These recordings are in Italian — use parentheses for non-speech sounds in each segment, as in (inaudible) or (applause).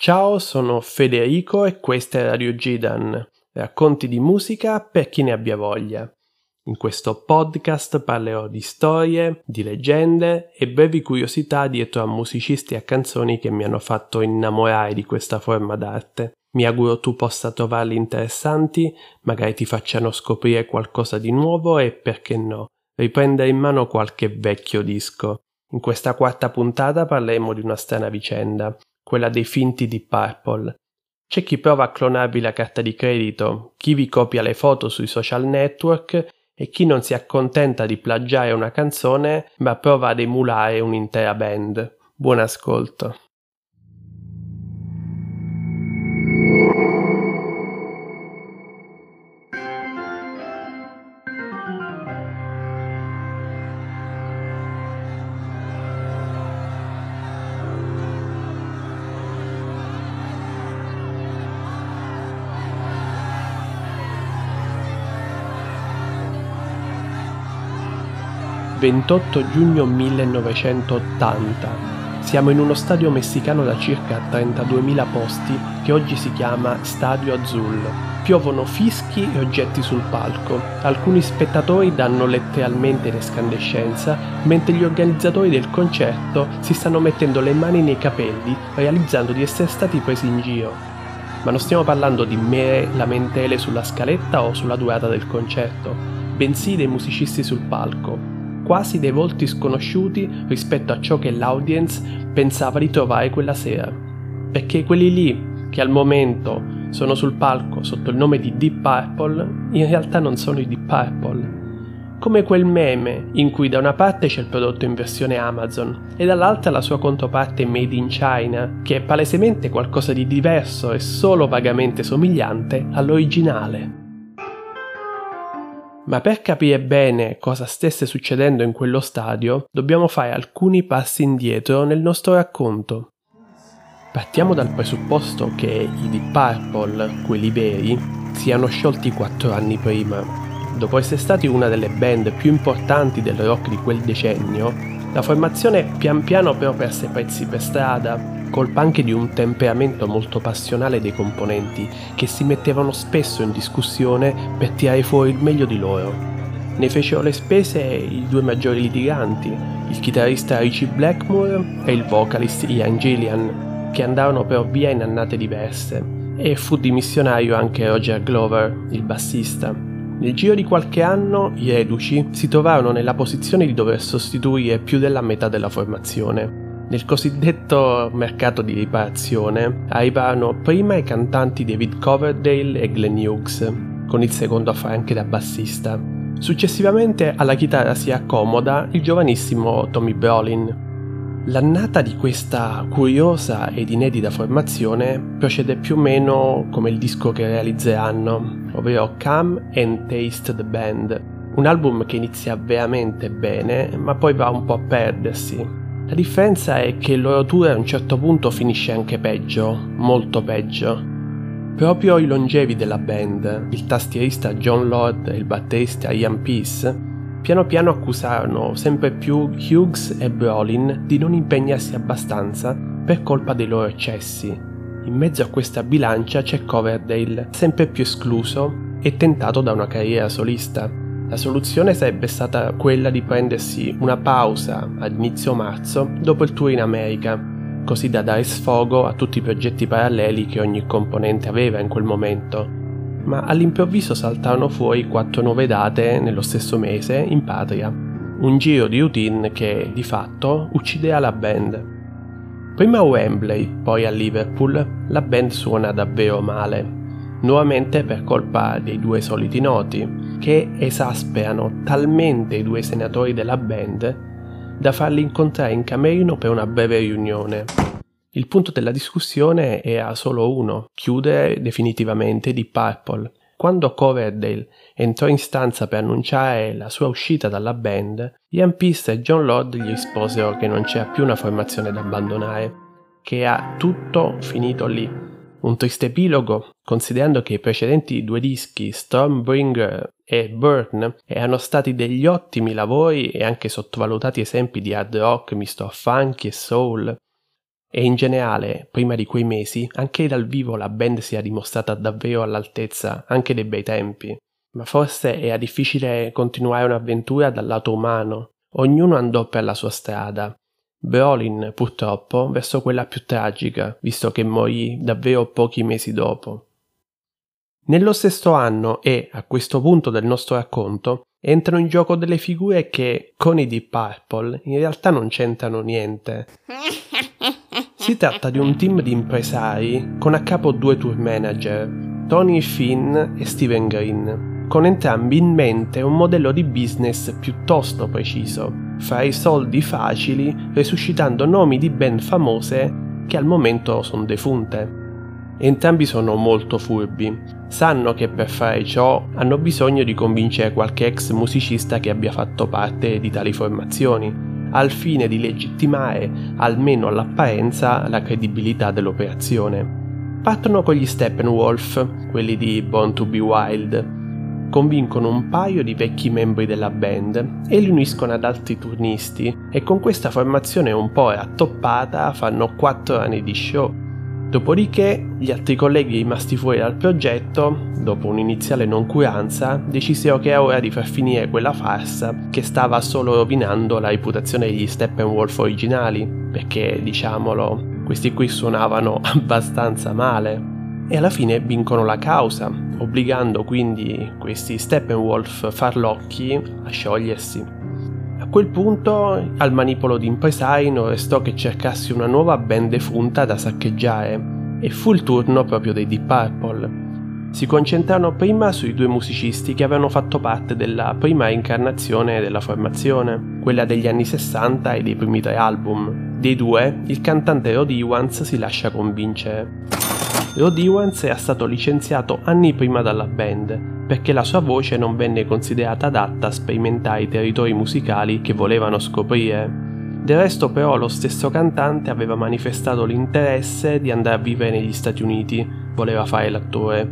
Ciao, sono Federico e questa è Radio Gidan, racconti di musica per chi ne abbia voglia. In questo podcast parlerò di storie, di leggende e brevi curiosità dietro a musicisti e a canzoni che mi hanno fatto innamorare di questa forma d'arte. Mi auguro tu possa trovarli interessanti, magari ti facciano scoprire qualcosa di nuovo e, perché no, riprendere in mano qualche vecchio disco. In questa quarta puntata parleremo di una strana vicenda, quella dei finti di Purple. C'è chi prova a clonarvi la carta di credito, chi vi copia le foto sui social network e chi non si accontenta di plagiare una canzone ma prova ad emulare un'intera band. Buon ascolto. 28 giugno 1980. Siamo in uno stadio messicano da circa 32.000 posti che oggi si chiama Stadio Azzurro. Piovono fischi e oggetti sul palco. Alcuni spettatori danno letteralmente l'escandescenza, mentre gli organizzatori del concerto si stanno mettendo le mani nei capelli, realizzando di essere stati presi in giro. Ma non stiamo parlando di mere lamentele sulla scaletta o sulla durata del concerto, bensì dei musicisti sul palco, quasi dei volti sconosciuti rispetto a ciò che l'audience pensava di trovare quella sera. Perché quelli lì, che al momento sono sul palco sotto il nome di Deep Purple, in realtà non sono i Deep Purple. Come quel meme in cui da una parte c'è il prodotto in versione Amazon e dall'altra la sua controparte Made in China, che è palesemente qualcosa di diverso e solo vagamente somigliante all'originale. Ma per capire bene cosa stesse succedendo in quello stadio, dobbiamo fare alcuni passi indietro nel nostro racconto. Partiamo dal presupposto che i Deep Purple, quelli veri, siano sciolti quattro anni prima. Dopo essere stati una delle band più importanti del rock di quel decennio, la formazione pian piano però perse pezzi per strada, colpa anche di un temperamento molto passionale dei componenti che si mettevano spesso in discussione per tirare fuori il meglio di loro. Ne fecero le spese i due maggiori litiganti, il chitarrista Richie Blackmore e il vocalist Ian Gillian, che andarono però via in annate diverse, e fu dimissionario anche Roger Glover, il bassista. Nel giro di qualche anno i reduci si trovarono nella posizione di dover sostituire più della metà della formazione nel cosiddetto mercato di riparazione arrivarono prima i cantanti David Coverdale e Glenn Hughes, con il secondo a fare anche da bassista. Successivamente alla chitarra si accomoda il giovanissimo Tommy Brolin. L'annata di questa curiosa ed inedita formazione procede più o meno come il disco che realizzeranno, ovvero Come and Taste the Band, un album che inizia veramente bene ma poi va un po' a perdersi, la differenza è che il loro tour a un certo punto finisce anche peggio, molto peggio. Proprio i longevi della band, il tastierista John Lord e il batterista Ian Peace, piano piano accusarono sempre più Hughes e Brolin di non impegnarsi abbastanza per colpa dei loro eccessi. In mezzo a questa bilancia c'è Coverdale, sempre più escluso e tentato da una carriera solista. La soluzione sarebbe stata quella di prendersi una pausa ad inizio marzo dopo il tour in America, così da dare sfogo a tutti i progetti paralleli che ogni componente aveva in quel momento. Ma all'improvviso saltarono fuori quattro nuove date nello stesso mese in patria, un giro di routine che di fatto uccideva la band. Prima a Wembley, poi a Liverpool, la band suona davvero male, nuovamente per colpa dei due soliti noti, che esasperano talmente i due senatori della band da farli incontrare in camerino per una breve riunione. Il punto della discussione era solo uno, chiudere definitivamente di Purple. Quando Coverdale entrò in stanza per annunciare la sua uscita dalla band, Ian Peace e John Lord gli risposero che non c'era più una formazione da abbandonare, che era tutto finito lì. Un triste epilogo, considerando che i precedenti due dischi, Stormbringer e Burn, erano stati degli ottimi lavori e anche sottovalutati esempi di hard rock misto a funky e soul. e in generale, prima di quei mesi, anche dal vivo la band si è dimostrata davvero all'altezza anche dei bei tempi. Ma forse era difficile continuare un'avventura dal lato umano. Ognuno andò per la sua strada. Brolin, purtroppo, verso quella più tragica, visto che morì davvero pochi mesi dopo. Nello stesso anno e, a questo punto del nostro racconto, entrano in gioco delle figure che, con i Deep Purple, in realtà non c'entrano niente. (laughs) Si tratta di un team di impresari con a capo due tour manager, Tony Finn e Steven Green, con entrambi in mente un modello di business piuttosto preciso, fra i soldi facili, resuscitando nomi di band famose che al momento sono defunte. Entrambi sono molto furbi, sanno che per fare ciò hanno bisogno di convincere qualche ex musicista che abbia fatto parte di tali formazioni, al fine di legittimare, almeno all'apparenza, la credibilità dell'operazione. Partono con gli Steppenwolf, quelli di Born to be Wild, convincono un paio di vecchi membri della band e li uniscono ad altri turnisti e con questa formazione un po' rattoppata fanno 4 anni di show Dopodiché gli altri colleghi rimasti fuori dal progetto, dopo un'iniziale noncuranza, decisero che era ora di far finire quella farsa che stava solo rovinando la reputazione degli Steppenwolf originali, perché diciamolo, questi qui suonavano (laughs) abbastanza male. E alla fine vincono la causa, obbligando quindi questi Steppenwolf farlocchi a sciogliersi quel punto al manipolo di impresari non restò che cercassi una nuova band defunta da saccheggiare e fu il turno proprio dei Deep Purple. Si concentrarono prima sui due musicisti che avevano fatto parte della prima incarnazione della formazione, quella degli anni 60 e dei primi tre album. Dei due, il cantante Rod Ewans si lascia convincere. Rod Ewans era stato licenziato anni prima dalla band perché la sua voce non venne considerata adatta a sperimentare i territori musicali che volevano scoprire. Del resto però lo stesso cantante aveva manifestato l'interesse di andare a vivere negli Stati Uniti, voleva fare l'attore,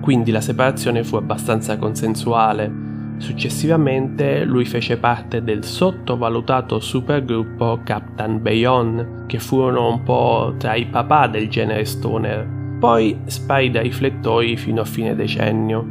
quindi la separazione fu abbastanza consensuale. Successivamente lui fece parte del sottovalutato supergruppo Captain Bayon, che furono un po' tra i papà del genere stoner. Poi sparì dai riflettori fino a fine decennio.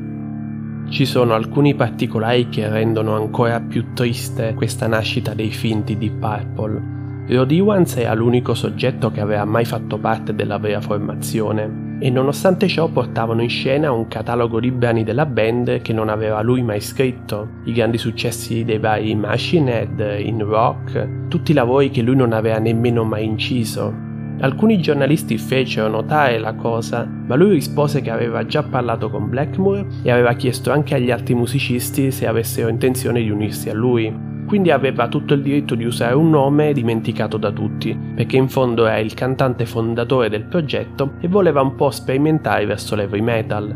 Ci sono alcuni particolari che rendono ancora più triste questa nascita dei finti di Purple. Rod Ewans era l'unico soggetto che aveva mai fatto parte della vera formazione e nonostante ciò portavano in scena un catalogo di brani della band che non aveva lui mai scritto, i grandi successi dei vari Machine Head, In Rock, tutti i lavori che lui non aveva nemmeno mai inciso, Alcuni giornalisti fecero notare la cosa, ma lui rispose che aveva già parlato con Blackmore e aveva chiesto anche agli altri musicisti se avessero intenzione di unirsi a lui. Quindi aveva tutto il diritto di usare un nome dimenticato da tutti, perché in fondo era il cantante fondatore del progetto e voleva un po' sperimentare verso l'heavy metal.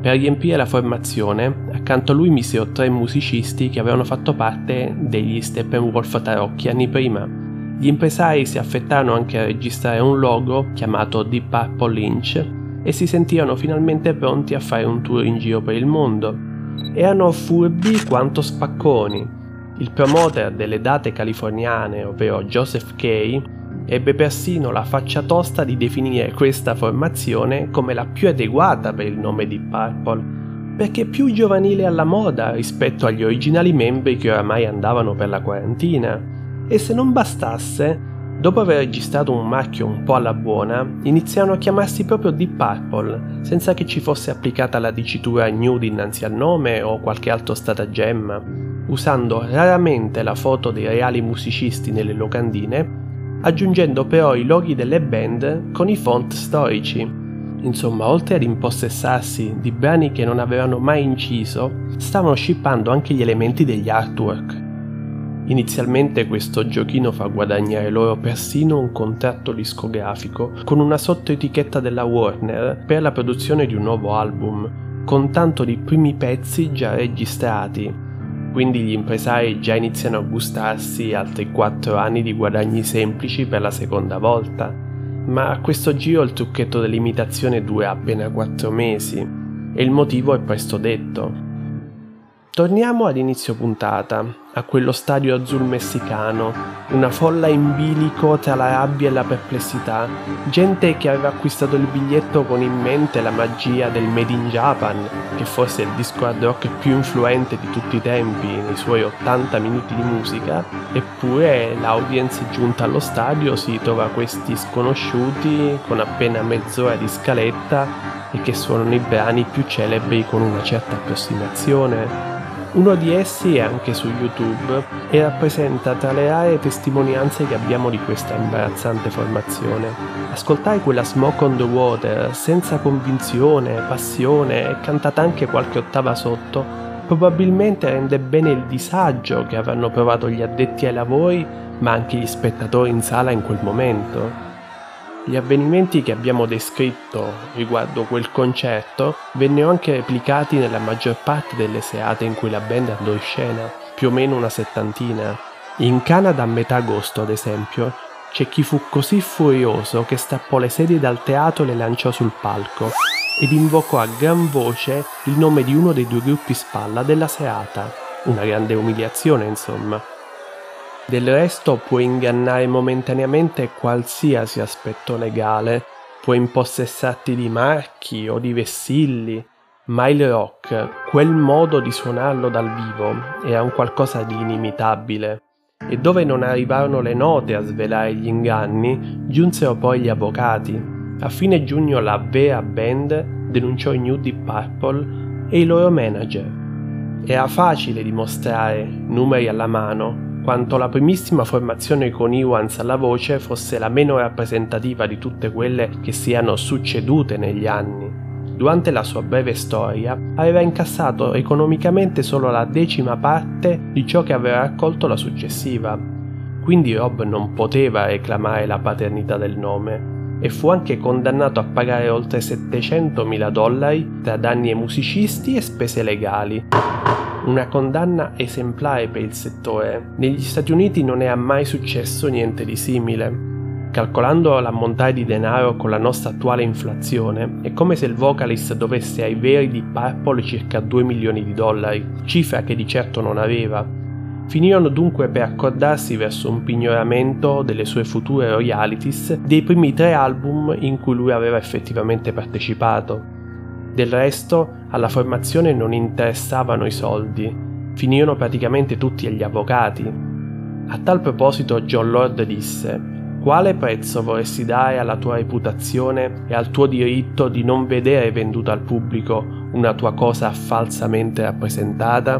Per riempire la formazione, accanto a lui misero tre musicisti che avevano fatto parte degli Steppenwolf Tarocchi anni prima, gli impresari si affettarono anche a registrare un logo chiamato Deep Purple Lynch e si sentirono finalmente pronti a fare un tour in giro per il mondo. Erano furbi quanto spacconi. Il promoter delle date californiane, ovvero Joseph Kay, ebbe persino la faccia tosta di definire questa formazione come la più adeguata per il nome di Purple, perché più giovanile alla moda rispetto agli originali membri che oramai andavano per la quarantina e se non bastasse, dopo aver registrato un marchio un po' alla buona, iniziarono a chiamarsi proprio Deep Purple, senza che ci fosse applicata la dicitura nude innanzi al nome o qualche altro stratagemma, usando raramente la foto dei reali musicisti nelle locandine, aggiungendo però i loghi delle band con i font storici. Insomma, oltre ad impossessarsi di brani che non avevano mai inciso, stavano shippando anche gli elementi degli artwork, Inizialmente questo giochino fa guadagnare loro persino un contratto discografico con una sottoetichetta della Warner per la produzione di un nuovo album, con tanto di primi pezzi già registrati. Quindi gli impresari già iniziano a gustarsi altri 4 anni di guadagni semplici per la seconda volta. Ma a questo giro il trucchetto dell'imitazione dura appena 4 mesi e il motivo è presto detto. Torniamo ad inizio puntata, a quello stadio azzurro messicano, una folla in bilico tra la rabbia e la perplessità, gente che aveva acquistato il biglietto con in mente la magia del Made in Japan, che forse è il disco hard rock più influente di tutti i tempi nei suoi 80 minuti di musica, eppure l'audience giunta allo stadio si trova questi sconosciuti con appena mezz'ora di scaletta e che suonano i brani più celebri con una certa approssimazione uno di essi è anche su YouTube e rappresenta tra le rare testimonianze che abbiamo di questa imbarazzante formazione. Ascoltare quella Smoke on the Water senza convinzione, passione e cantata anche qualche ottava sotto probabilmente rende bene il disagio che avranno provato gli addetti ai lavori ma anche gli spettatori in sala in quel momento. Gli avvenimenti che abbiamo descritto riguardo quel concerto vennero anche replicati nella maggior parte delle serate in cui la band andò in scena, più o meno una settantina. In Canada a metà agosto, ad esempio, c'è chi fu così furioso che strappò le sedie dal teatro e le lanciò sul palco ed invocò a gran voce il nome di uno dei due gruppi spalla della serata. Una grande umiliazione, insomma. Del resto puoi ingannare momentaneamente qualsiasi aspetto legale, puoi impossessarti di marchi o di vessilli, ma il rock, quel modo di suonarlo dal vivo, era un qualcosa di inimitabile. E dove non arrivarono le note a svelare gli inganni, giunsero poi gli avvocati. A fine giugno la vera band denunciò i New Deep Purple e i loro manager. Era facile dimostrare, numeri alla mano, quanto la primissima formazione con Iwans alla voce fosse la meno rappresentativa di tutte quelle che siano succedute negli anni. Durante la sua breve storia aveva incassato economicamente solo la decima parte di ciò che aveva raccolto la successiva, quindi Rob non poteva reclamare la paternità del nome e fu anche condannato a pagare oltre 700.000 dollari tra danni ai musicisti e spese legali una condanna esemplare per il settore. Negli Stati Uniti non è mai successo niente di simile. Calcolando l'ammontare di denaro con la nostra attuale inflazione, è come se il vocalist dovesse ai veri di Purple circa 2 milioni di dollari, cifra che di certo non aveva. Finirono dunque per accordarsi verso un pignoramento delle sue future royalties dei primi tre album in cui lui aveva effettivamente partecipato. Del resto, alla formazione non interessavano i soldi, finirono praticamente tutti agli avvocati. A tal proposito John Lord disse quale prezzo vorresti dare alla tua reputazione e al tuo diritto di non vedere venduta al pubblico una tua cosa falsamente rappresentata?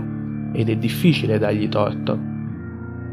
Ed è difficile dargli torto.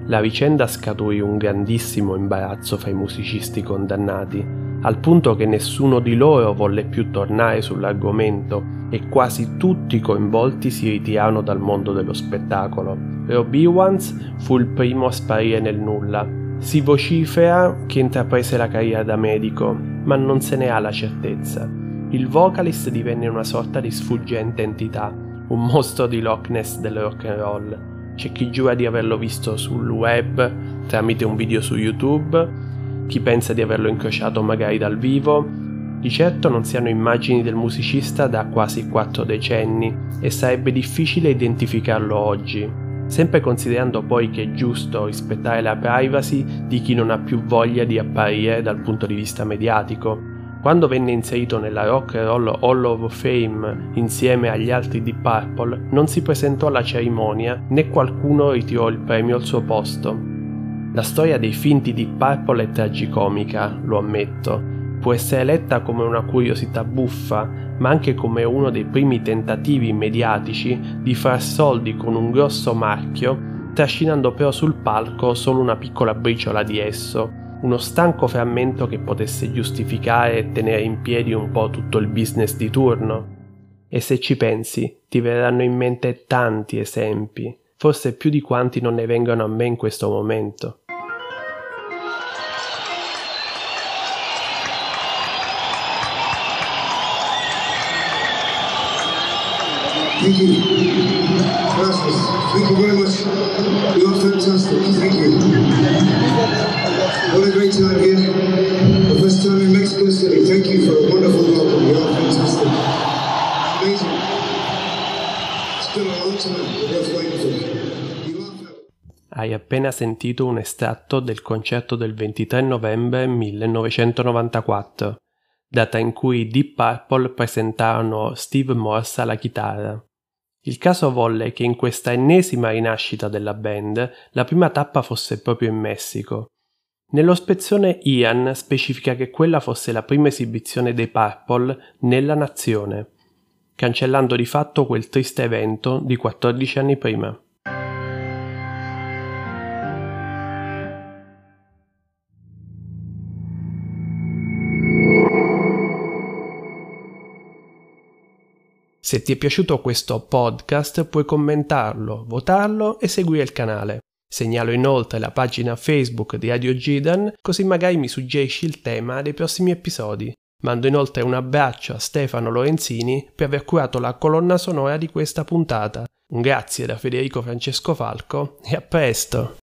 La vicenda scaturì un grandissimo imbarazzo fra i musicisti condannati al punto che nessuno di loro volle più tornare sull'argomento e quasi tutti coinvolti si ritirarono dal mondo dello spettacolo. Rob Ewans fu il primo a sparire nel nulla. Si vocifera che intraprese la carriera da medico, ma non se ne ha la certezza. Il vocalist divenne una sorta di sfuggente entità, un mostro di Loch Ness del rock and roll. C'è chi giura di averlo visto sul web, tramite un video su YouTube, chi pensa di averlo incrociato magari dal vivo. Di certo non si hanno immagini del musicista da quasi quattro decenni e sarebbe difficile identificarlo oggi, sempre considerando poi che è giusto rispettare la privacy di chi non ha più voglia di apparire dal punto di vista mediatico. Quando venne inserito nella Rock and Roll Hall of Fame insieme agli altri di Purple, non si presentò alla cerimonia né qualcuno ritirò il premio al suo posto. La storia dei finti di Purple è tragicomica, lo ammetto. Può essere letta come una curiosità buffa, ma anche come uno dei primi tentativi mediatici di far soldi con un grosso marchio, trascinando però sul palco solo una piccola briciola di esso, uno stanco frammento che potesse giustificare e tenere in piedi un po' tutto il business di turno. E se ci pensi, ti verranno in mente tanti esempi, forse più di quanti non ne vengano a me in questo momento. Thank you. Gracias. Thank you very much. You are fantastic. Thank you. What a great time here. The first time in Mexico City. Thank you for a wonderful welcome. You are fantastic. Amazing. It's been a long time. Everyone's waiting for. You at Hai appena sentito un estratto del concerto del 23 novembre 1994, data in cui i Deep Purple presentarono Steve Morse alla chitarra. Il caso volle che in questa ennesima rinascita della band la prima tappa fosse proprio in Messico. Nello spezzone Ian specifica che quella fosse la prima esibizione dei Purple nella nazione, cancellando di fatto quel triste evento di 14 anni prima. Se ti è piaciuto questo podcast puoi commentarlo, votarlo e seguire il canale. Segnalo inoltre la pagina Facebook di Radio Gidan così magari mi suggerisci il tema dei prossimi episodi. Mando inoltre un abbraccio a Stefano Lorenzini per aver curato la colonna sonora di questa puntata. Un grazie da Federico Francesco Falco e a presto!